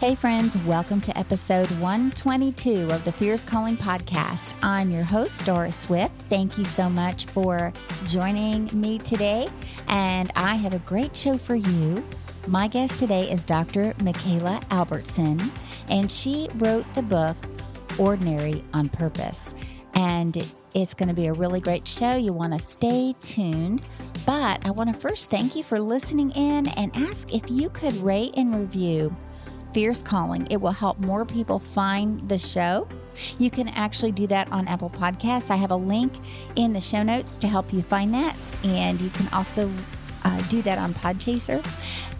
Hey, friends, welcome to episode 122 of the Fierce Calling podcast. I'm your host, Doris Swift. Thank you so much for joining me today, and I have a great show for you. My guest today is Dr. Mikala Albertson, and she wrote the book Ordinary on Purpose. And it's going to be a really great show. You want to stay tuned. But I want to first thank you for listening in and ask if you could rate and review Fierce Calling. It will help more people find the show. You can actually do that on Apple Podcasts. I have a link in the show notes to help you find that. And you can also uh, do that on Podchaser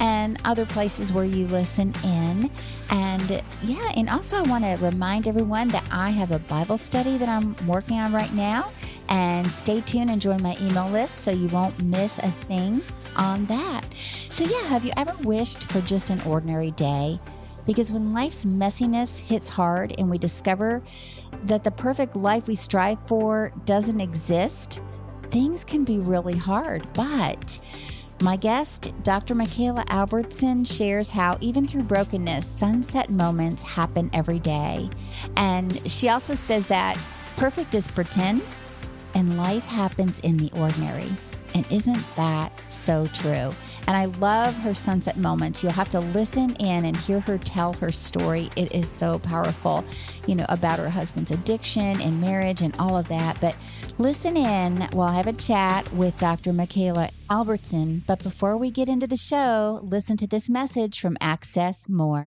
and other places where you listen in. And yeah, and also I want to remind everyone that I have a Bible study that I'm working on right now. And stay tuned and join my email list so you won't miss a thing on that. So, yeah, have you ever wished for just an ordinary day? Because when life's messiness hits hard and we discover that the perfect life we strive for doesn't exist, things can be really hard. But my guest, Dr. Mikala Albertson, shares how even through brokenness, sunset moments happen every day. And she also says that perfect is pretend and life happens in the ordinary. And isn't that so true? And I love her sunset moments. You'll have to listen in and hear her tell her story. It is so powerful, you know, about her husband's addiction and marriage and all of that. But listen in while I have a chat with Dr. Mikala Albertson. But before we get into the show, listen to this message from Access More.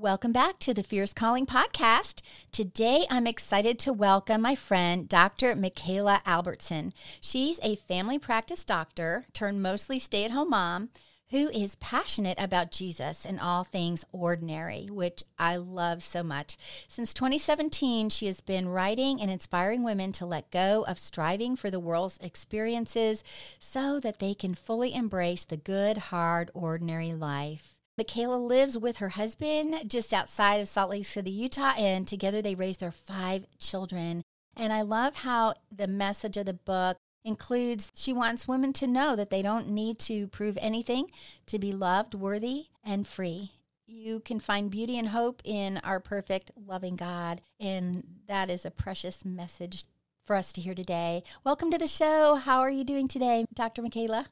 Welcome back to the Fierce Calling podcast. Today, I'm excited to welcome my friend, Dr. Mikala Albertson. She's a family practice doctor turned mostly stay at home mom who is passionate about Jesus and all things ordinary, which I love so much. Since 2017, she has been writing and inspiring women to let go of striving for the world's experiences so that they can fully embrace the good, hard, ordinary life. Mikala lives with her husband just outside of Salt Lake City, Utah, and together they raise their five children. And I love how the message of the book includes she wants women to know that they don't need to prove anything to be loved, worthy, and free. You can find beauty and hope in our perfect, loving God. And that is a precious message for us to hear today. Welcome to the show. How are you doing today, Dr. Mikala?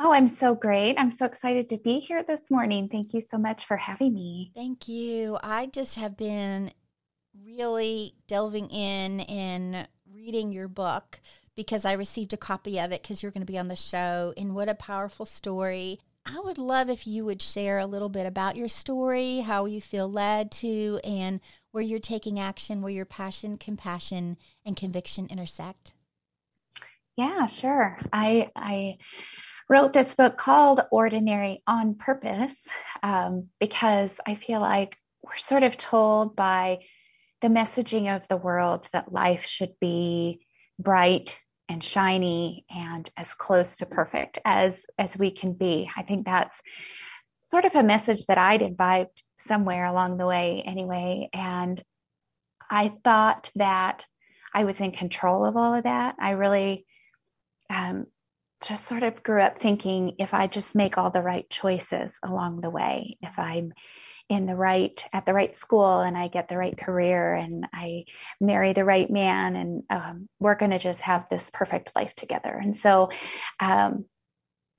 Oh, I'm so great. I'm so excited to be here this morning. Thank you so much for having me. Thank you. I just have been really delving in and reading your book because I received a copy of it because you're going to be on the show. And what a powerful story. I would love if you would share a little bit about your story, how you feel led to, and where you're taking action, where your passion, compassion, and conviction intersect. Yeah, sure. I I wrote this book called Ordinary on Purpose um, because I feel like we're sort of told by the messaging of the world that life should be bright and shiny and as close to perfect as as we can be. I think that's sort of a message that I'd imbibed somewhere along the way anyway and I thought that I was in control of all of that. I really um, just sort of grew up thinking if I just make all the right choices along the way, if I'm in the right at the right school and I get the right career and I marry the right man and um, we're going to just have this perfect life together. And so um,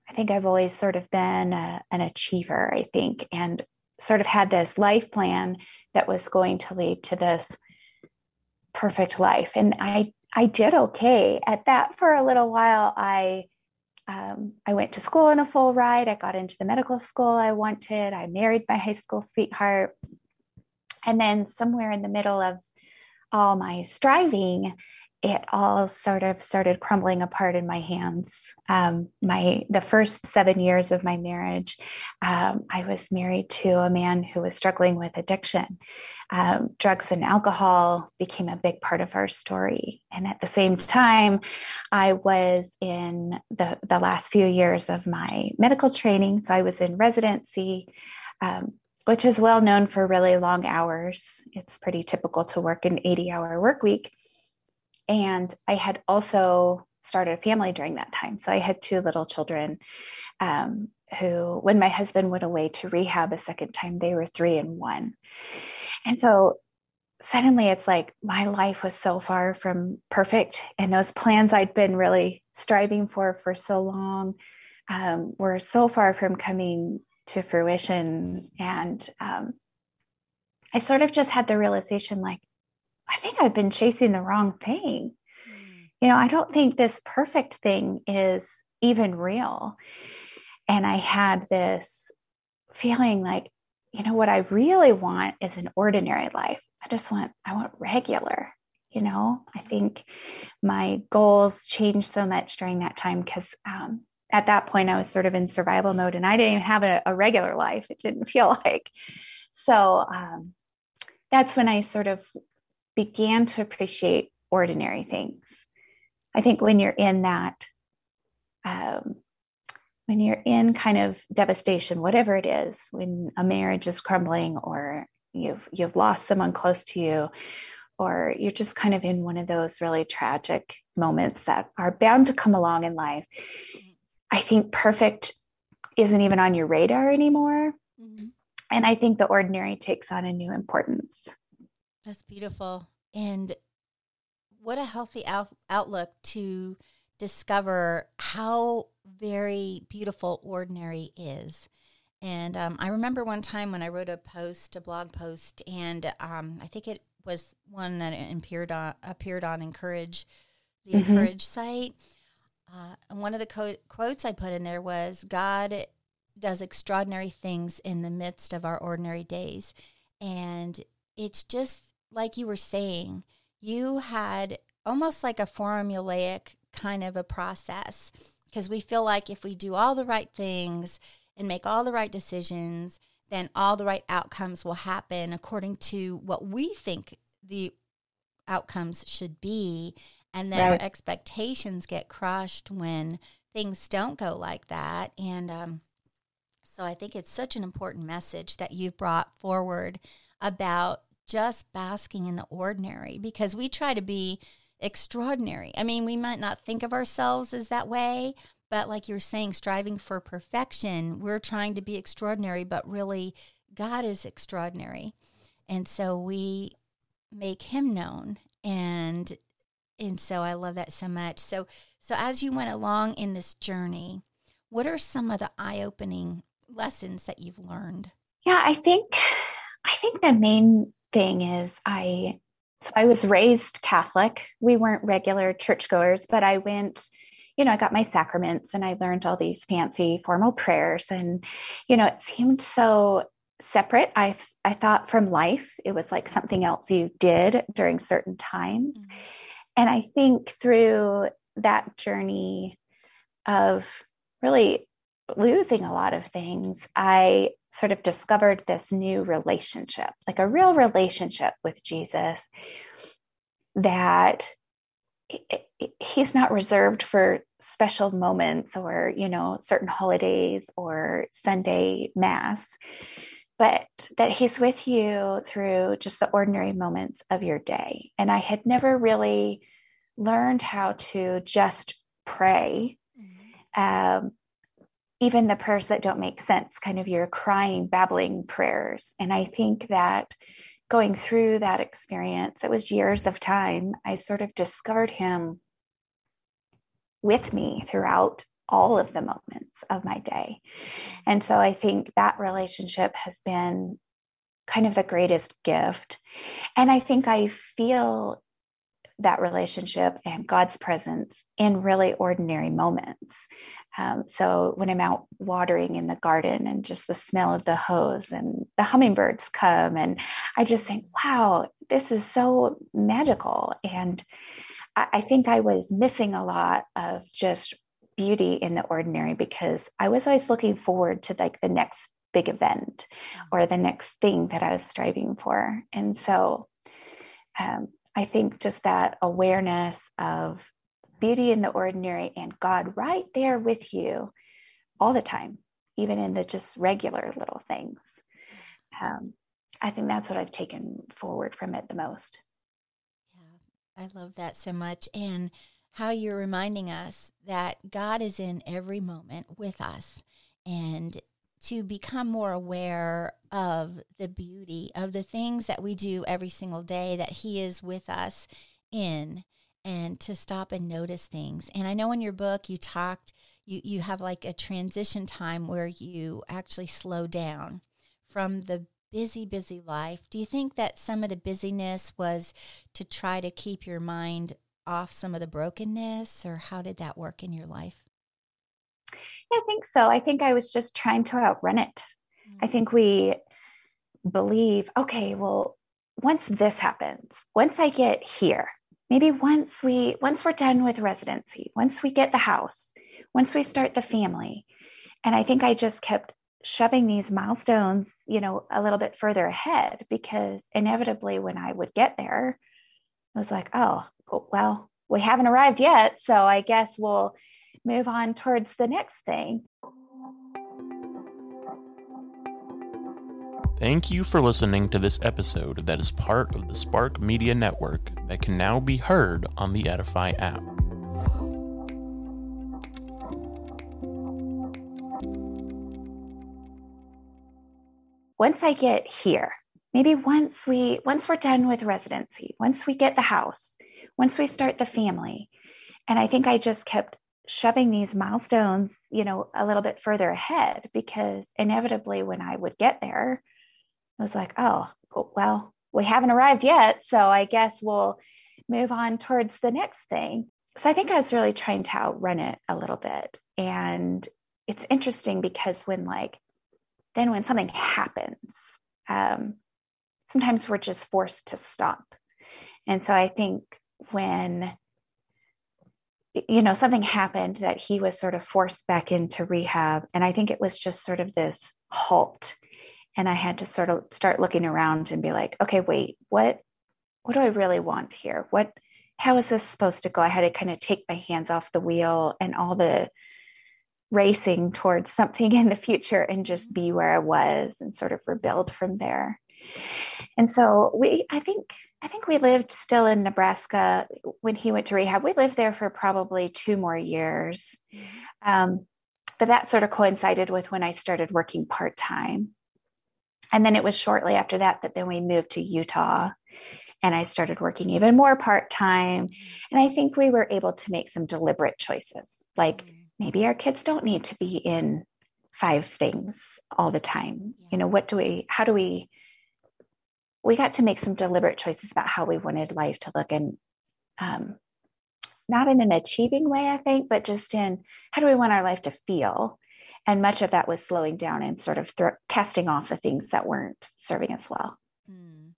I think I've always sort of been a, an achiever, I think, and sort of had this life plan that was going to lead to this perfect life. And I I did okay at that for a little while. I um, I went to school in a full ride. I got into the medical school I wanted. I married my high school sweetheart. And then, somewhere in the middle of all my striving, it all sort of started crumbling apart in my hands. Um, my the first seven years of my marriage, um, I was married to a man who was struggling with addiction. Um, drugs and alcohol became a big part of our story, and at the same time, I was in the the last few years of my medical training. So I was in residency. Um, which is well known for really long hours. It's pretty typical to work an 80 hour work week. And I had also started a family during that time. So I had two little children um, who, when my husband went away to rehab a second time, they were three and one. And so suddenly it's like my life was so far from perfect. And those plans I'd been really striving for for so long um, were so far from coming to fruition. And um, I sort of just had the realization like, I think I've been chasing the wrong thing. Mm. You know, I don't think this perfect thing is even real. And I had this feeling like, you know, what I really want is an ordinary life. I just want, I want regular. You know, I think my goals changed so much during that time because um, at that point I was sort of in survival mode and I didn't even have a, a regular life. It didn't feel like. So um, that's when I sort of began to appreciate ordinary things. I think when you're in that, um, when you're in kind of devastation, whatever it is, when a marriage is crumbling or you've you've lost someone close to you, or you're just kind of in one of those really tragic moments that are bound to come along in life. I think perfect isn't even on your radar anymore. Mm-hmm. And I think the ordinary takes on a new importance. That's beautiful. And what a healthy out- outlook to discover how very beautiful ordinary is. And um, I remember one time when I wrote a post, a blog post, and um, I think it was one that appeared on appeared on Encourage, the mm-hmm. Encourage site. Uh, and one of the co- quotes I put in there was, "God does extraordinary things in the midst of our ordinary days," and it's just like you were saying, you had almost like a formulaic kind of a process because we feel like if we do all the right things and make all the right decisions, then all the right outcomes will happen according to what we think the outcomes should be. And then right. our expectations get crushed when things don't go like that. And um, so I think it's such an important message that you've brought forward about just basking in the ordinary because we try to be extraordinary. I mean, we might not think of ourselves as that way, but like you're saying, striving for perfection, we're trying to be extraordinary, but really, God is extraordinary. And so we make him known and and so I love that so much. So so as you went along in this journey, what are some of the eye-opening lessons that you've learned? Yeah, I think I think the main thing is I so I was raised Catholic. We weren't regular churchgoers, but I went, you know, I got my sacraments and I learned all these fancy formal prayers and you know, it seemed so separate. I I thought from life it was like something else you did during certain times. Mm-hmm. And I think through that journey of really losing a lot of things, I sort of discovered this new relationship, like a real relationship with Jesus that he's not reserved for special moments or, you know, certain holidays or Sunday mass, but that he's with you through just the ordinary moments of your day. And I had never really learned how to just pray. Mm-hmm. Um, even the prayers that don't make sense, kind of your crying, babbling prayers. And I think that going through that experience, it was years of time, I sort of discovered him with me throughout all of the moments of my day. And so I think that relationship has been kind of the greatest gift. And I think I feel that relationship and God's presence in really ordinary moments. Um, so when I'm out watering in the garden and just the smell of the hose and the hummingbirds come, and I just think, wow, this is so magical. And I think I was missing a lot of just beauty in the ordinary because I was always looking forward to like the next big event mm. or the next thing that I was striving for. And so um, I think just that awareness of beauty in the ordinary and God right there with you all the time, even in the just regular little things. Um, I think that's what I've taken forward from it the most. Yeah, I love that so much. And how you're reminding us that God is in every moment with us and to become more aware of the beauty of the things that we do every single day that He is with us in and to stop and notice things. And I know in your book you talked you you have like a transition time where you actually slow down from the busy busy life. Do you think that some of the busyness was to try to keep your mind off some of the brokenness or how did that work in your life? Yeah, I think so. I think I was just trying to outrun it. Mm-hmm. I think we believe, okay, well, once this happens, once I get here, maybe once we once we're done with residency, once we get the house, once we start the family. And I think I just kept shoving these milestones, you know, a little bit further ahead because inevitably when I would get there, I was like, oh, oh well, we haven't arrived yet. So I guess we'll move on towards the next thing. Thank you for listening to this episode that is part of the Spark Media Network that can now be heard on the Edifi app. Once I get here, maybe once we once we're done with residency, once we get the house, once we start the family, and I think I just kept shoving these milestones, you know, a little bit further ahead because inevitably when I would get there, I was like, oh, well, we haven't arrived yet. So I guess we'll move on towards the next thing. So I think I was really trying to outrun it a little bit. And it's interesting because when, like, then when something happens, um, sometimes we're just forced to stop. And so I think when you know, something happened that he was sort of forced back into rehab. And I think it was just sort of this halt. And I had to sort of start looking around and be like, okay, wait, what what do I really want here? What how is this supposed to go? I had to kind of take my hands off the wheel and all the racing towards something in the future and just be where I was and sort of rebuild from there. And so we I think I think we lived still in Nebraska when he went to rehab. We lived there for probably two more years. Mm-hmm. Um, but that sort of coincided with when I started working part time. And then it was shortly after that that then we moved to Utah and I started working even more part time. And I think we were able to make some deliberate choices. Like mm-hmm. maybe our kids don't need to be in five things all the time. You know, what do we, how do we, we got to make some deliberate choices about how we wanted life to look and um, not in an achieving way, I think, but just in how do we want our life to feel? And much of that was slowing down and sort of casting off the things that weren't serving us well. Mm.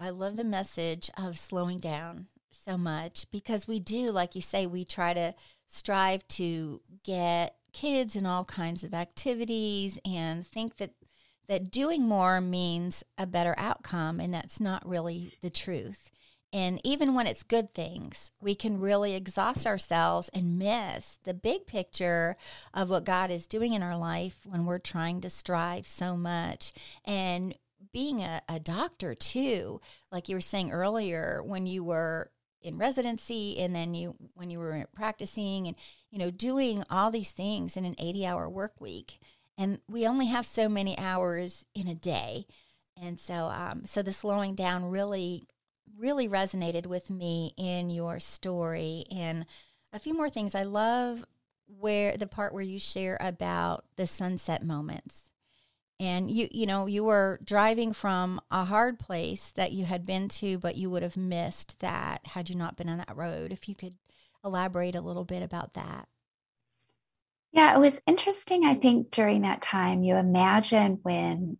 I love the message of slowing down so much because we do, like you say, we try to strive to get kids in all kinds of activities and think that that doing more means a better outcome, and that's not really the truth. And even when it's good things, we can really exhaust ourselves and miss the big picture of what God is doing in our life when we're trying to strive so much. And being a, a doctor, too, like you were saying earlier, when you were in residency and then you when you were practicing and you know doing all these things in an 80 hour work week and we only have so many hours in a day and so um, so the slowing down really really resonated with me in your story. And a few more things. I love where the part where you share about the sunset moments. And you you know you were driving from a hard place that you had been to but you would have missed that had you not been on that road. If you could elaborate a little bit about that. Yeah, it was interesting. I think during that time, you imagine when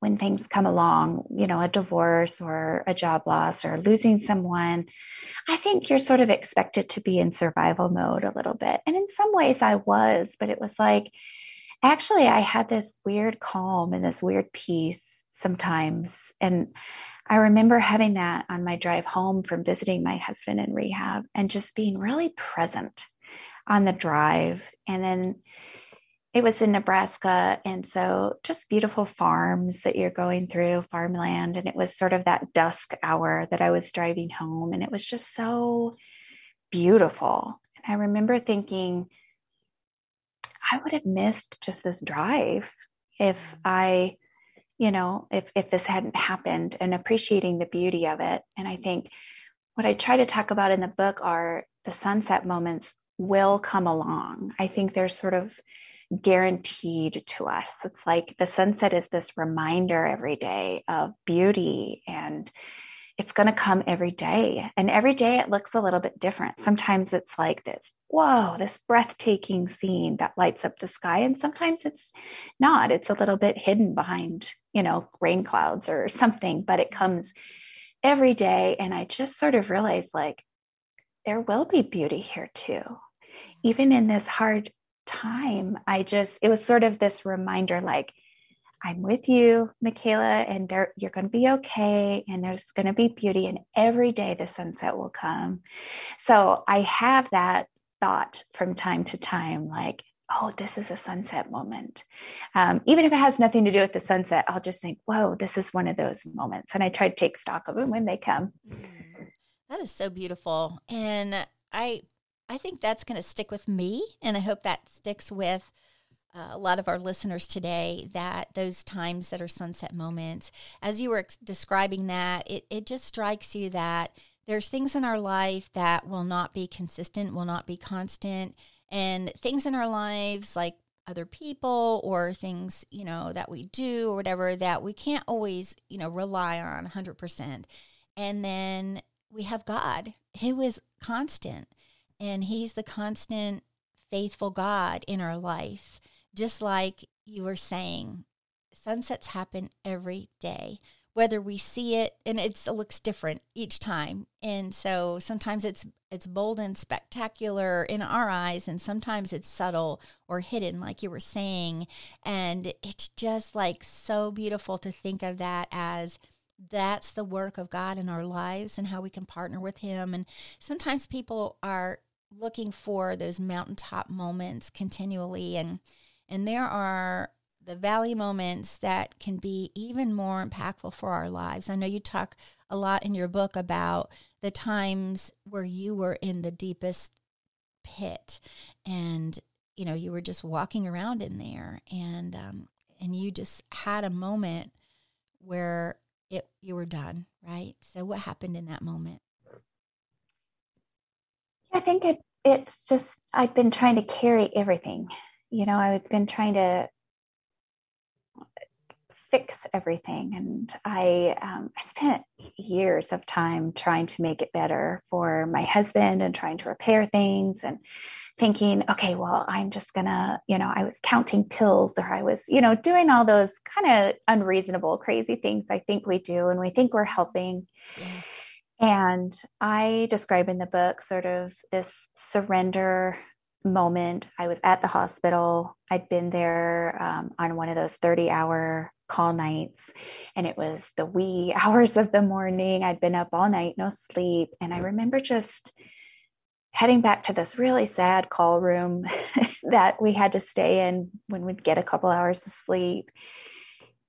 when things come along, you know, a divorce or a job loss or losing mm-hmm. someone, I think you're sort of expected to be in survival mode a little bit. And in some ways I was, but it was like, actually, I had this weird calm and this weird peace sometimes. And I remember having that on my drive home from visiting my husband in rehab and just being really present on the drive. And then it was in Nebraska. And so just beautiful farms that you're going through, farmland. And it was sort of that dusk hour that I was driving home. And it was just so beautiful. And I remember thinking, I would have missed just this drive if I, you know, if, if this hadn't happened and appreciating the beauty of it. And I think what I try to talk about in the book are the sunset moments will come along. I think they're sort of guaranteed to us. It's like the sunset is this reminder every day of beauty and it's going to come every day. And every day it looks a little bit different. Sometimes it's like this, whoa, this breathtaking scene that lights up the sky. And sometimes it's not. It's a little bit hidden behind, you know, rain clouds or something, but it comes every day. And I just sort of realized like, there will be beauty here too. Mm-hmm. Even in this hard time, I just, it was sort of this reminder like, I'm with you, Mikala, and there you're going to be okay, and there's going to be beauty, and every day the sunset will come. So I have that thought from time to time, like, oh, this is a sunset moment. Um, even if it has nothing to do with the sunset, I'll just think, whoa, this is one of those moments, and I try to take stock of them when they come. Mm-hmm. That is so beautiful, and I I think that's going to stick with me, and I hope that sticks with uh, a lot of our listeners today. That those times that are sunset moments, as you were ex- describing that, it it just strikes you that there's things in our life that will not be consistent, will not be constant, and things in our lives like other people or things you know that we do or whatever that we can't always you know rely on 100% and then we have god who is constant and He's the constant, faithful God in our life. Just like you were saying, sunsets happen every day whether we see it and it looks different each time. And so sometimes it's it's bold and spectacular in our eyes and sometimes it's subtle or hidden like you were saying. And it's just like so beautiful to think of that as that's the work of God in our lives and how we can partner with him. And sometimes people are looking for those mountaintop moments continually. And and there are the valley moments that can be even more impactful for our lives. I know you talk a lot in your book about the times where you were in the deepest pit and you know you were just walking around in there. And um, and you just had a moment where it you were done right? So what happened in that moment I think it it's just I've been trying to carry everything. You know, I've been trying to fix everything, and I um, I spent years of time trying to make it better for my husband and trying to repair things and thinking, okay, well, I'm just gonna, you know, I was counting pills or I was, you know, doing all those kind of unreasonable, crazy things I think we do and we think we're helping. Yeah. And I describe in the book sort of this surrender moment. I was at the hospital. I'd been there um, on one of those 30 hour call nights, and it was the wee hours of the morning. I'd been up all night, no sleep. And I remember just heading back to this really sad call room that we had to stay in when we'd get a couple hours of sleep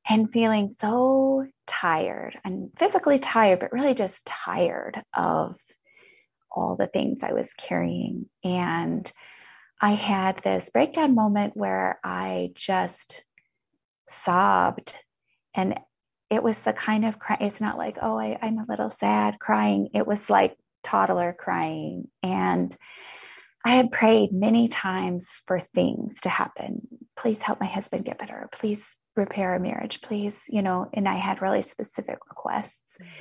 and feeling so tired and physically tired, but really just tired of all the things I was carrying. And I had this breakdown moment where I just sobbed. And it was the kind of cry, it's not like, oh, I, I'm a little sad crying. It was like toddler crying. And I had prayed many times for things to happen. Please help my husband get better. Please repair a marriage, please. You know, and I had really specific requests. Mm-hmm.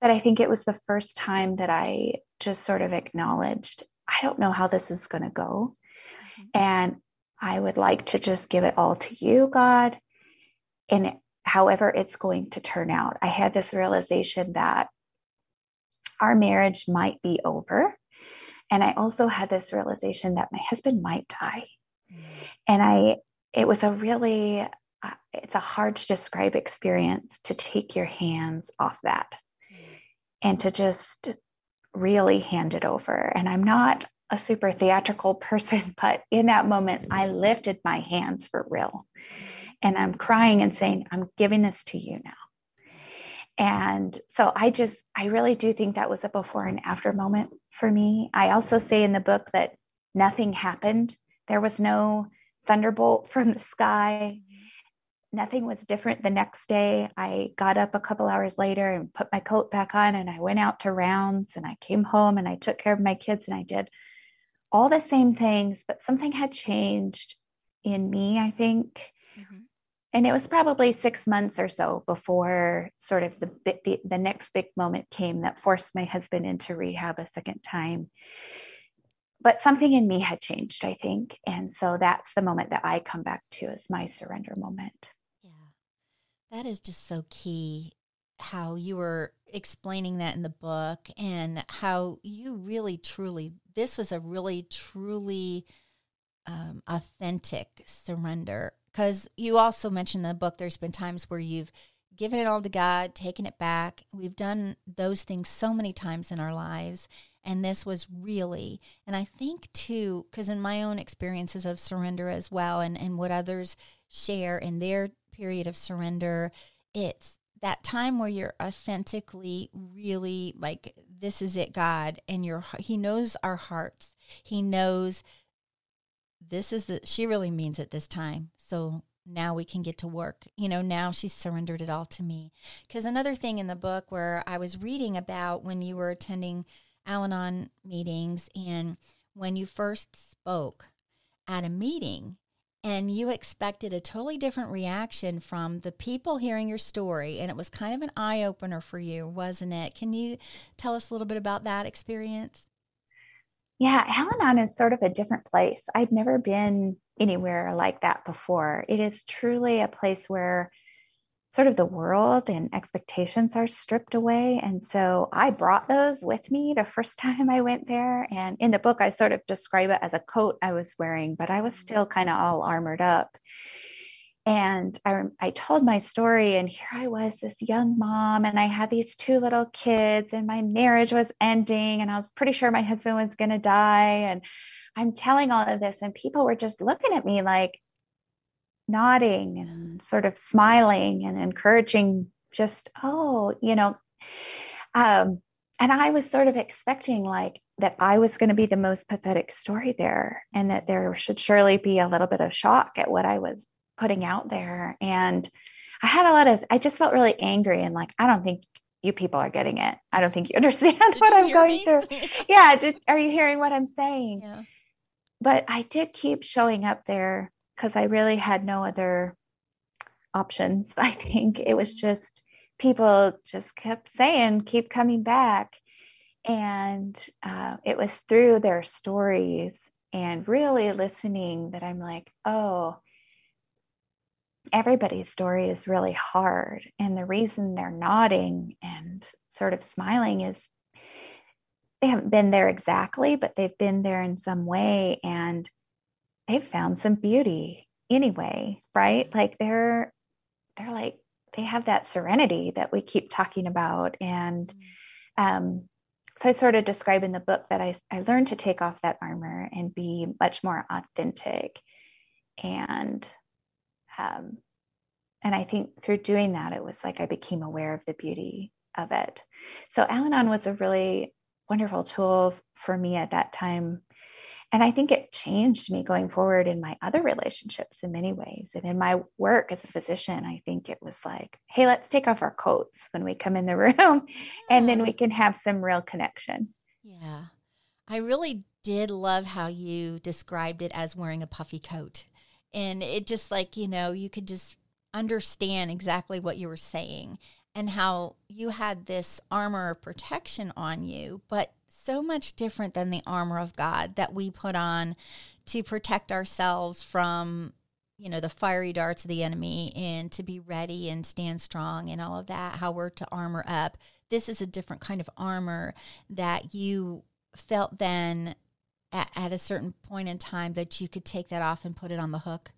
But I think it was the first time that I just sort of acknowledged, I don't know how this is going to go. Mm-hmm. And I would like to just give it all to you, God. And however it's going to turn out. I had this realization that our marriage might be over. And I also had this realization that my husband might die. Mm. And I, it was a really, it's a hard to describe experience to take your hands off that and to just really hand it over. And I'm not a super theatrical person, but in that moment, I lifted my hands for real. And I'm crying and saying, I'm giving this to you now. And so I just, I really do think that was a before and after moment for me. I also say in the book that nothing happened. There was no thunderbolt from the sky. Nothing was different the next day. I got up a couple hours later and put my coat back on and I went out to rounds and I came home and I took care of my kids and I did all the same things, but something had changed in me, I think. Mm-hmm and it was probably six months or so before sort of the, the, the next big moment came that forced my husband into rehab a second time but something in me had changed i think and so that's the moment that i come back to as my surrender moment that is just so key how you were explaining that in the book and how you really truly this was a really truly um, authentic surrender because you also mentioned in the book there's been times where you've given it all to God, taken it back. We've done those things so many times in our lives. And this was really, and I think too, because in my own experiences of surrender as well, and, and what others share in their period of surrender, it's that time where you're authentically really like, this is it, God. And you're, He knows our hearts. He knows this is the she really means it this time so now we can get to work you know now she's surrendered it all to me because another thing in the book where i was reading about when you were attending al-anon meetings and when you first spoke at a meeting and you expected a totally different reaction from the people hearing your story and it was kind of an eye-opener for you wasn't it can you tell us a little bit about that experience yeah, Al Anon is sort of a different place. I've never been anywhere like that before. It is truly a place where sort of the world and expectations are stripped away. And so I brought those with me the first time I went there. And in the book, I sort of describe it as a coat I was wearing, but I was mm-hmm. still kind of all armored up and I, I told my story and here i was this young mom and i had these two little kids and my marriage was ending and i was pretty sure my husband was going to die and i'm telling all of this and people were just looking at me like nodding and sort of smiling and encouraging just oh you know um, and i was sort of expecting like that i was going to be the most pathetic story there and that there should surely be a little bit of shock at what i was putting out there. And I had a lot of, I just felt really angry and like, I don't think you people are getting it. I don't think you understand did what you I'm going me? through. yeah. Did, are you hearing what I'm saying? Yeah. But I did keep showing up there because I really had no other options. I think it was just people just kept saying, keep coming back. And uh, it was through their stories and really listening that I'm like, oh, everybody's story is really hard. And the reason they're nodding and sort of smiling is they haven't been there exactly, but they've been there in some way and they've found some beauty anyway, right? Like they're they're like they have that serenity that we keep talking about. And um, so I sort of describe in the book that I, I learned to take off that armor and be much more authentic and um, and I think through doing that, it was like I became aware of the beauty of it. So Al Anon was a really wonderful tool for me at that time. And I think it changed me going forward in my other relationships in many ways. And in my work as a physician, I think it was like, hey, let's take off our coats when we come in the room yeah. and then we can have some real connection. Yeah. I really did love how you described it as wearing a puffy coat and it just like you know you could just understand exactly what you were saying and how you had this armor of protection on you but so much different than the armor of god that we put on to protect ourselves from you know the fiery darts of the enemy and to be ready and stand strong and all of that how we're to armor up this is a different kind of armor that you felt then at, at a certain point in time that you could take that off and put it on the hook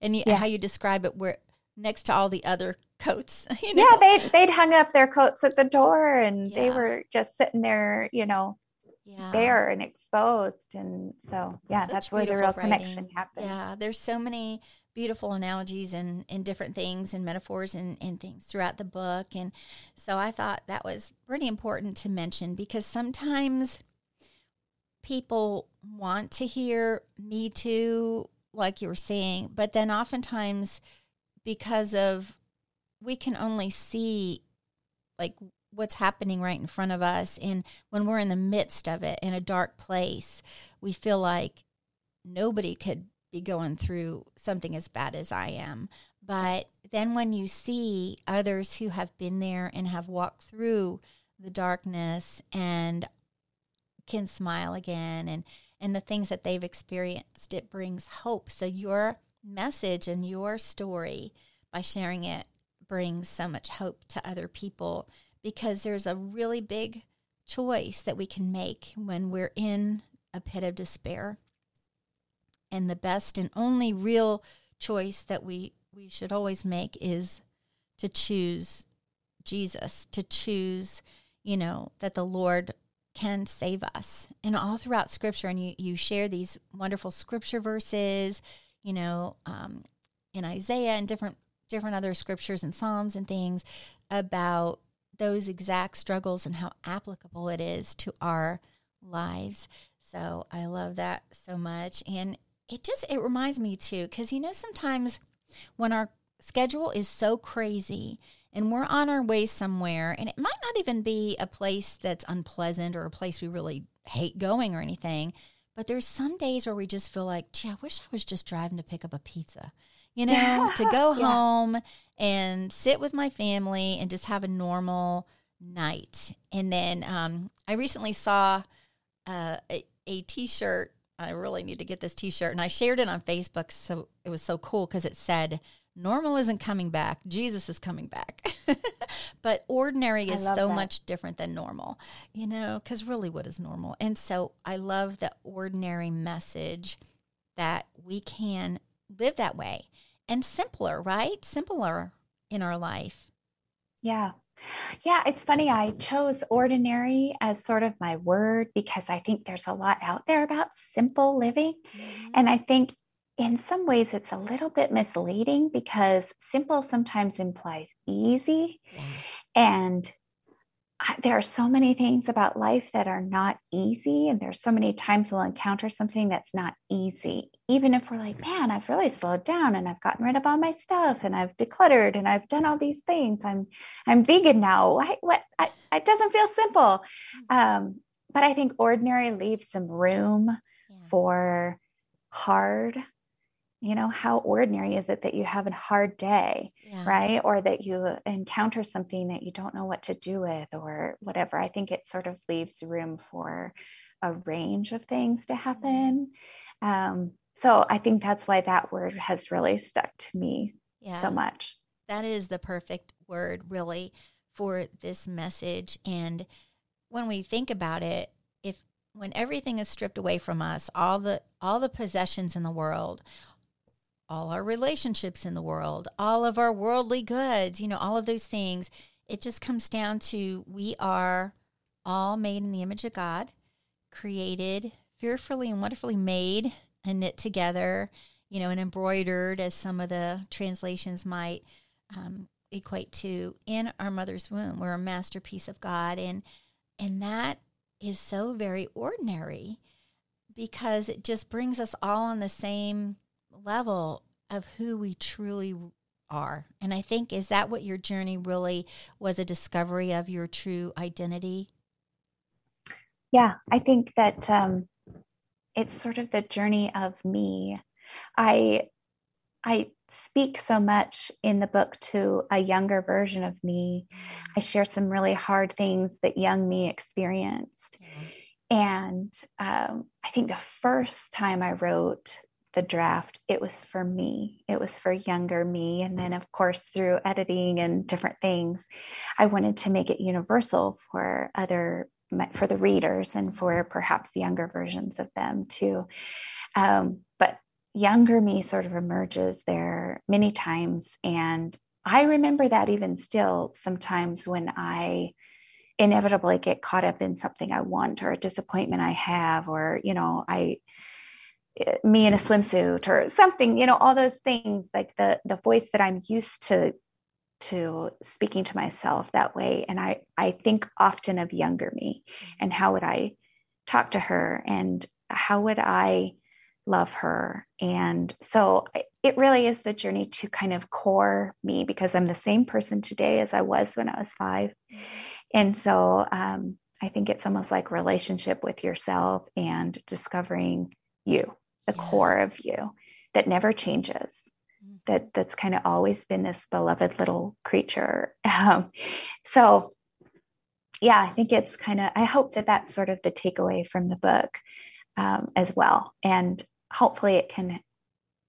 and you, yeah. how you describe it where next to all the other coats you know? yeah they, they'd hung up their coats at the door and yeah. they were just sitting there you know yeah. bare and exposed and so yeah Such that's where the real writing. connection happens yeah there's so many beautiful analogies and, and different things and metaphors and, and things throughout the book. And so I thought that was pretty important to mention because sometimes people want to hear me too, like you were saying, but then oftentimes because of we can only see like what's happening right in front of us and when we're in the midst of it in a dark place we feel like nobody could be going through something as bad as I am. But then when you see others who have been there and have walked through the darkness and can smile again and and the things that they've experienced it brings hope so your message and your story by sharing it brings so much hope to other people because there's a really big choice that we can make when we're in a pit of despair and the best and only real choice that we we should always make is to choose Jesus, to choose, you know, that the Lord can save us. And all throughout scripture, and you, you share these wonderful scripture verses, you know, um, in Isaiah and different different other scriptures and Psalms and things about those exact struggles and how applicable it is to our lives. So I love that so much. And it just it reminds me too because you know sometimes when our schedule is so crazy and we're on our way somewhere and it might not even be a place that's unpleasant or a place we really hate going or anything but there's some days where we just feel like gee i wish i was just driving to pick up a pizza you know yeah. to go yeah. home and sit with my family and just have a normal night and then um, i recently saw uh, a, a t-shirt I really need to get this t-shirt. And I shared it on Facebook. So it was so cool because it said, normal isn't coming back. Jesus is coming back. but ordinary is so that. much different than normal, you know, because really what is normal? And so I love the ordinary message that we can live that way and simpler, right? Simpler in our life. Yeah. Yeah, it's funny. I chose ordinary as sort of my word because I think there's a lot out there about simple living. Mm-hmm. And I think in some ways it's a little bit misleading because simple sometimes implies easy. Yeah. And there are so many things about life that are not easy and there's so many times we'll encounter something that's not easy even if we're like man i've really slowed down and i've gotten rid of all my stuff and i've decluttered and i've done all these things i'm i'm vegan now I, what I, it doesn't feel simple mm. um, but i think ordinary leaves some room yeah. for hard you know how ordinary is it that you have a hard day yeah. right or that you encounter something that you don't know what to do with or whatever i think it sort of leaves room for a range of things to mm-hmm. happen um, so i think that's why that word has really stuck to me yeah. so much that is the perfect word really for this message and when we think about it if when everything is stripped away from us all the all the possessions in the world all our relationships in the world, all of our worldly goods, you know, all of those things. It just comes down to we are all made in the image of God, created fearfully and wonderfully made and knit together, you know, and embroidered, as some of the translations might um, equate to, in our mother's womb. We're a masterpiece of God, and and that is so very ordinary because it just brings us all on the same level of who we truly are. And I think, is that what your journey really was a discovery of your true identity? Yeah, I think that um, it's sort of the journey of me. I I speak so much in the book to a younger version of me. I share some really hard things that young me experienced. And um, I think the first time I wrote the draft, it was for me. It was for younger me. And then, of course, through editing and different things, I wanted to make it universal for other, for the readers and for perhaps younger versions of them too. Um, but younger me sort of emerges there many times. And I remember that even still sometimes when I inevitably get caught up in something I want or a disappointment I have, or, you know, I, me in a swimsuit or something, you know, all those things like the, the voice that I'm used to, to speaking to myself that way. And I, I think often of younger me and how would I talk to her and how would I love her. And so it really is the journey to kind of core me because I'm the same person today as I was when I was 5 mm-hmm. And so um, I think it's almost like relationship with yourself and discovering you, the yeah. core of you that never changes. Mm-hmm. That that's kind of always been this beloved little creature. Um, so, yeah, I think it's kind of. I hope that that's sort of the takeaway from the book um, as well, and hopefully it can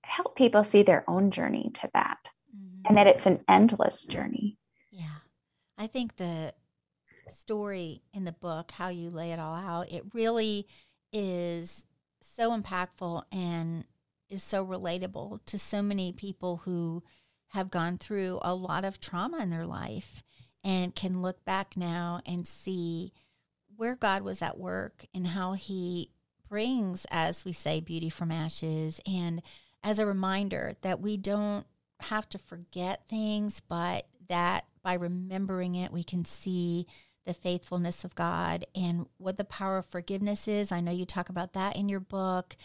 help people see their own journey to that mm-hmm. and that it's an endless journey. Yeah. I think the story in the book, how you lay it all out, it really is so impactful and is so relatable to so many people who have gone through a lot of trauma in their life and can look back now and see where God was at work and how he brings, as we say, beauty from ashes, and as a reminder that we don't have to forget things, but that by remembering it, we can see the faithfulness of God and what the power of forgiveness is. I know you talk about that in your book.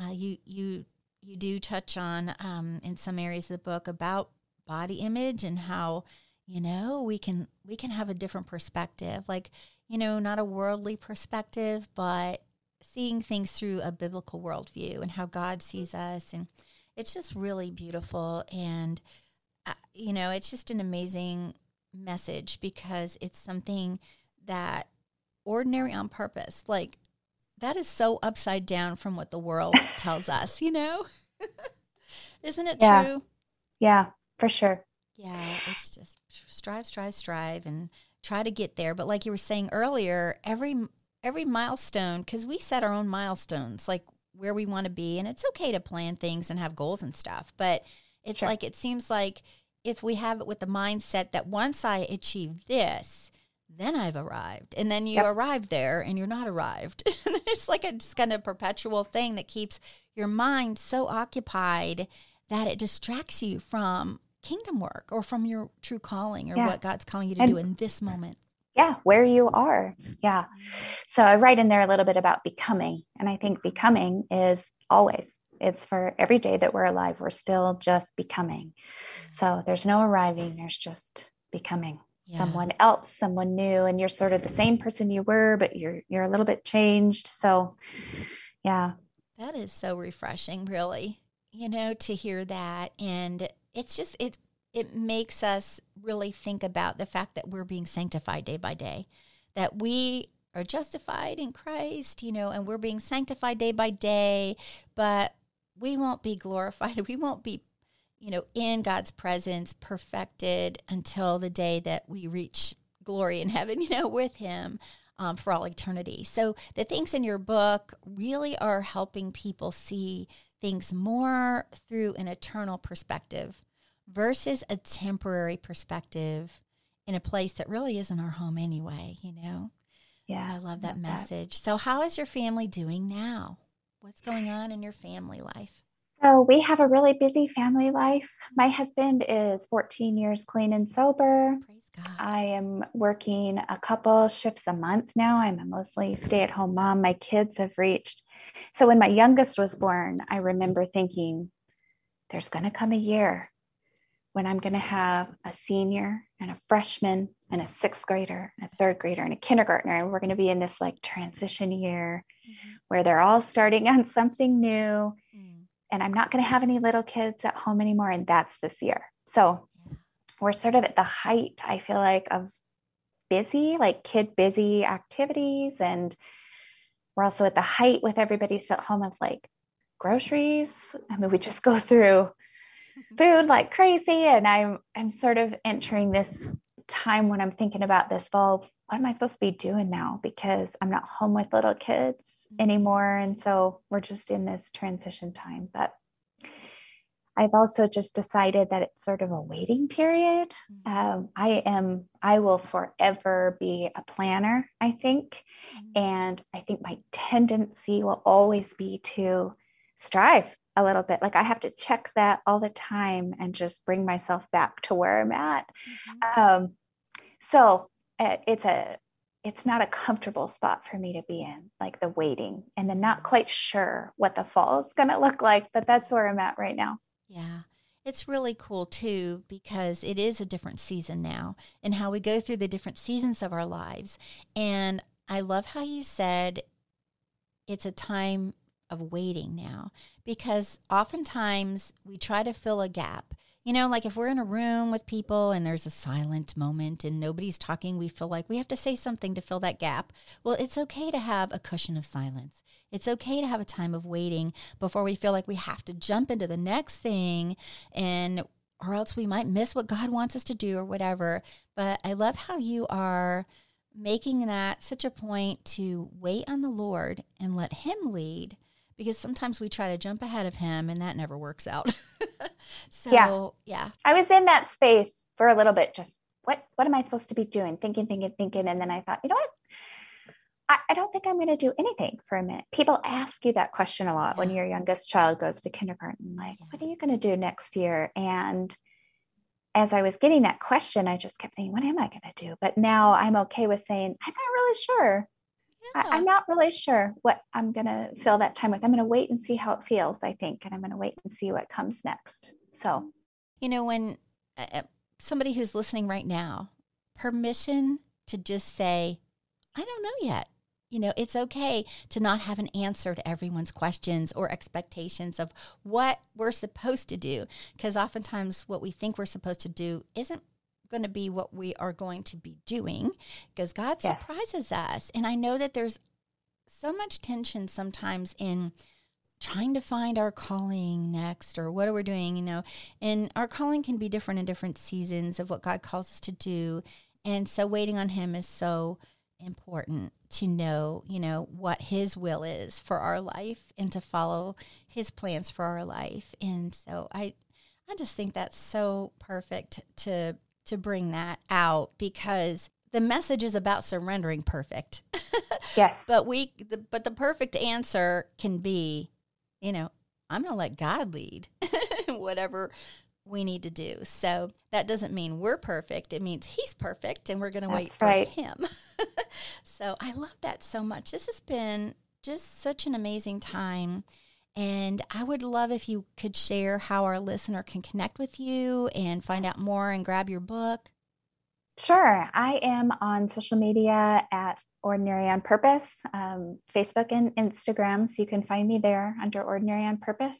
Uh, you you you do touch on um, in some areas of the book about body image and how you know we can we can have a different perspective, like you know, not a worldly perspective, but seeing things through a biblical worldview and how God sees us. And it's just really beautiful. And, uh, you know, it's just an amazing message because it's something that ordinary on purpose, like that is so upside down from what the world tells us, you know? Isn't it yeah. true? Yeah, for sure. Yeah, it's just strive, strive, strive, and try to get there. But like you were saying earlier, every every milestone because we set our own milestones like where we want to be and it's okay to plan things and have goals and stuff but it's sure. like it seems like if we have it with the mindset that once i achieve this then i've arrived. And then you yep. arrive there and you're not arrived. It's like a just kind of perpetual thing that keeps your mind so occupied that it distracts you from kingdom work or from your true calling or yeah. what god's calling you to and, do in this moment. Yeah where you are. Yeah. So i write in there a little bit about becoming. And i think becoming is always it's for every day that we're alive we're still just becoming. So there's no arriving there's just becoming. Yeah. someone else someone new and you're sort of the same person you were but you're you're a little bit changed. So yeah. That is so refreshing really you know to hear that. And it's just it it makes us really think about the fact that we're being sanctified day by day, that we are justified in Christ, you know, and we're being sanctified day by day, but we won't be glorified. We won't be, you know, in God's presence perfected until the day that we reach glory in heaven, you know, with Him. Um, for all eternity. So, the things in your book really are helping people see things more through an eternal perspective versus a temporary perspective in a place that really isn't our home anyway, you know? Yeah. So I love that love message. That. So, how is your family doing now? What's going on in your family life? So, we have a really busy family life. My husband is 14 years clean and sober. Praise God. I am working a couple shifts a month now. I'm a mostly stay at home mom. My kids have reached. So, when my youngest was born, I remember thinking, there's going to come a year when I'm going to have a senior and a freshman and a sixth grader and a third grader and a kindergartner. And we're going to be in this like transition year mm-hmm. Where they're all starting on something new. Mm. And I'm not going to have any little kids at home anymore. And that's this year. So yeah. we're sort of at the height, I feel like, of busy, like kid busy activities. And we're also at the height with everybody still at home of like groceries. I mean, we just go through food like crazy. And I'm I'm sort of entering this time when I'm thinking about this fall, what am I supposed to be doing now? Because I'm not home with little kids. Anymore. And so we're just in this transition time. But I've also just decided that it's sort of a waiting period. Mm-hmm. Um, I am, I will forever be a planner, I think. Mm-hmm. And I think my tendency will always be to strive a little bit. Like I have to check that all the time and just bring myself back to where I'm at. Mm-hmm. Um, so uh, it's a, it's not a comfortable spot for me to be in, like the waiting and then not mm-hmm. quite sure what the fall is going to look like, but that's where I'm at right now. Yeah. It's really cool too because it is a different season now and how we go through the different seasons of our lives. And I love how you said it's a time of waiting now because oftentimes we try to fill a gap you know, like if we're in a room with people and there's a silent moment and nobody's talking, we feel like we have to say something to fill that gap. Well, it's okay to have a cushion of silence. It's okay to have a time of waiting before we feel like we have to jump into the next thing and or else we might miss what God wants us to do or whatever. But I love how you are making that such a point to wait on the Lord and let him lead because sometimes we try to jump ahead of him and that never works out. so, yeah. yeah. I was in that space for a little bit, just what, what am I supposed to be doing? Thinking, thinking, thinking. And then I thought, you know what? I, I don't think I'm going to do anything for a minute. People ask you that question a lot yeah. when your youngest child goes to kindergarten, like, yeah. what are you going to do next year? And as I was getting that question, I just kept thinking, what am I going to do? But now I'm okay with saying, I'm not really sure. Yeah. I, am not really sure what I'm going to fill that time with. I'm going to wait and see how it feels, I think, and I'm going to wait and see what comes next. So, you know, when uh, uh, somebody who's listening right now, permission to just say, I don't know yet. You know, it's okay to not have an answer to everyone's questions or expectations of what we're supposed to do. Because oftentimes, what we think we're supposed to do isn't going to be what we are going to be doing because God yes. surprises us. And I know that there's so much tension sometimes in trying to find our calling next or what are we doing, you know. And our calling can be different in different seasons of what God calls us to do. And so waiting on him is so important to know, you know, what his will is for our life and to follow his plans for our life. And so I I just think that's so perfect to to bring that out because the message is about surrendering perfect. yes. but we the, but the perfect answer can be, you know, I'm going to let God lead whatever we need to do. So that doesn't mean we're perfect. It means he's perfect and we're going to wait for right. him. so I love that so much. This has been just such an amazing time. And I would love if you could share how our listener can connect with you and find out more and grab your book. Sure. I am on social media at Ordinary on Purpose, um, Facebook and Instagram. So you can find me there under Ordinary on Purpose.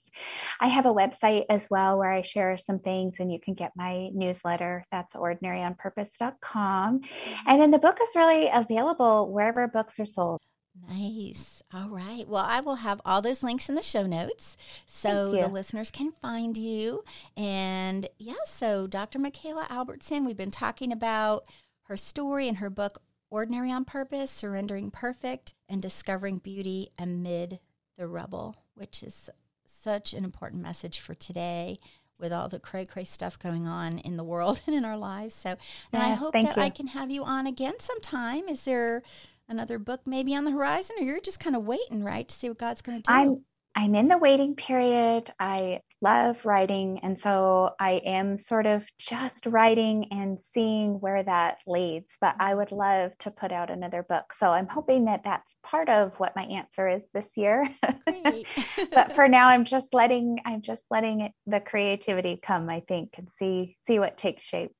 I have a website as well where I share some things and you can get my newsletter. That's ordinaryonpurpose.com. And then the book is really available wherever books are sold. Nice. All right. Well, I will have all those links in the show notes so the listeners can find you. And yeah, so Dr. Mikala Albertson, we've been talking about her story and her book, Ordinary on Purpose Surrendering Perfect and Discovering Beauty Amid the Rubble, which is such an important message for today with all the cray cray stuff going on in the world and in our lives. So, and I hope that you. I can have you on again sometime. Is there another book maybe on the horizon, or you're just kind of waiting, right, to see what God's going to do? I'm I'm in the waiting period. I love writing, and so I am sort of just writing and seeing where that leads. But I would love to put out another book, so I'm hoping that that's part of what my answer is this year. but for now, I'm just letting I'm just letting it, the creativity come. I think and see see what takes shape.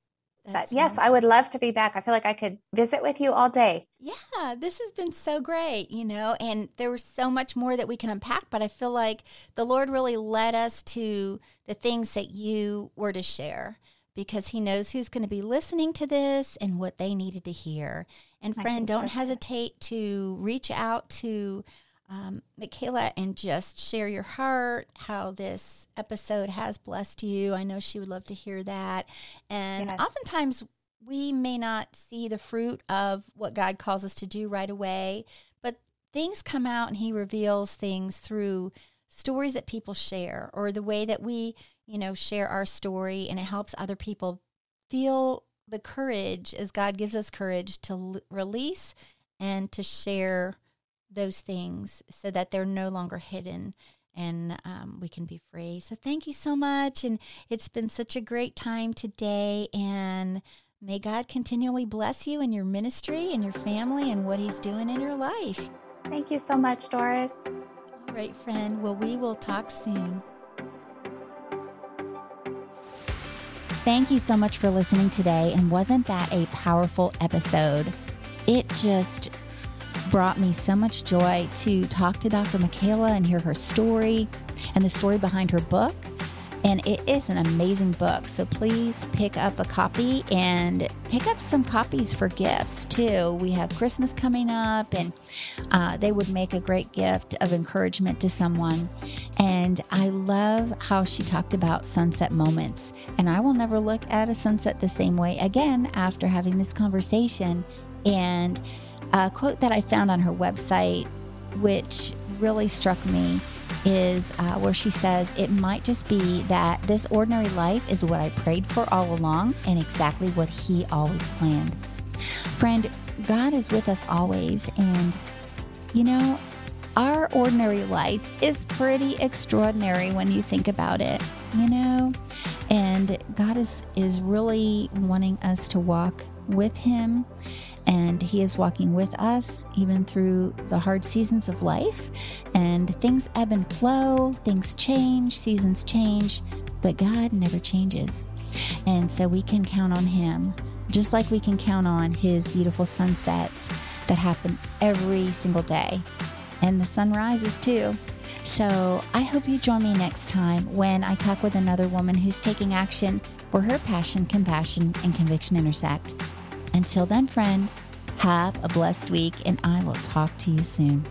That but yes, I would love to be back. I feel like I could visit with you all day. Yeah, this has been so great, you know, and there was so much more that we can unpack, but I feel like the Lord really led us to the things that you were to share because he knows who's going to be listening to this and what they needed to hear. And friend, don't so hesitate to reach out to um, Mikala and just share your heart, how this episode has blessed you. I know she would love to hear that. And yes. oftentimes we may not see the fruit of what God calls us to do right away, but things come out and He reveals things through stories that people share or the way that we, you know, share our story and it helps other people feel the courage as God gives us courage to l- release and to share those things so that they're no longer hidden and um, we can be free. So thank you so much. And it's been such a great time today. And may God continually bless you and your ministry and your family and what He's doing in your life. Thank you so much, Doris. All right, friend. Well, we will talk soon. Thank you so much for listening today. And wasn't that a powerful episode? It just brought me so much joy to talk to Dr. Mikala and hear her story and the story behind her book. And it is an amazing book. So please pick up a copy and pick up some copies for gifts too. We have Christmas coming up, and uh, they would make a great gift of encouragement to someone. And I love how she talked about sunset moments. And I will never look at a sunset the same way again after having this conversation. And a quote that I found on her website, which really struck me, is uh, where she says, It might just be that this ordinary life is what I prayed for all along and exactly what He always planned. Friend, God is with us always. And, you know, our ordinary life is pretty extraordinary when you think about it, you know? And God is, is really wanting us to walk with Him and He is walking with us even through the hard seasons of life. And things ebb and flow, things change, seasons change, but God never changes. And so we can count on Him, just like we can count on His beautiful sunsets that happen every single day. And the sun rises too. So I hope you join me next time when I talk with another woman who's taking action where her passion, compassion, and conviction intersect. Until then, friend, have a blessed week, and I will talk to you soon.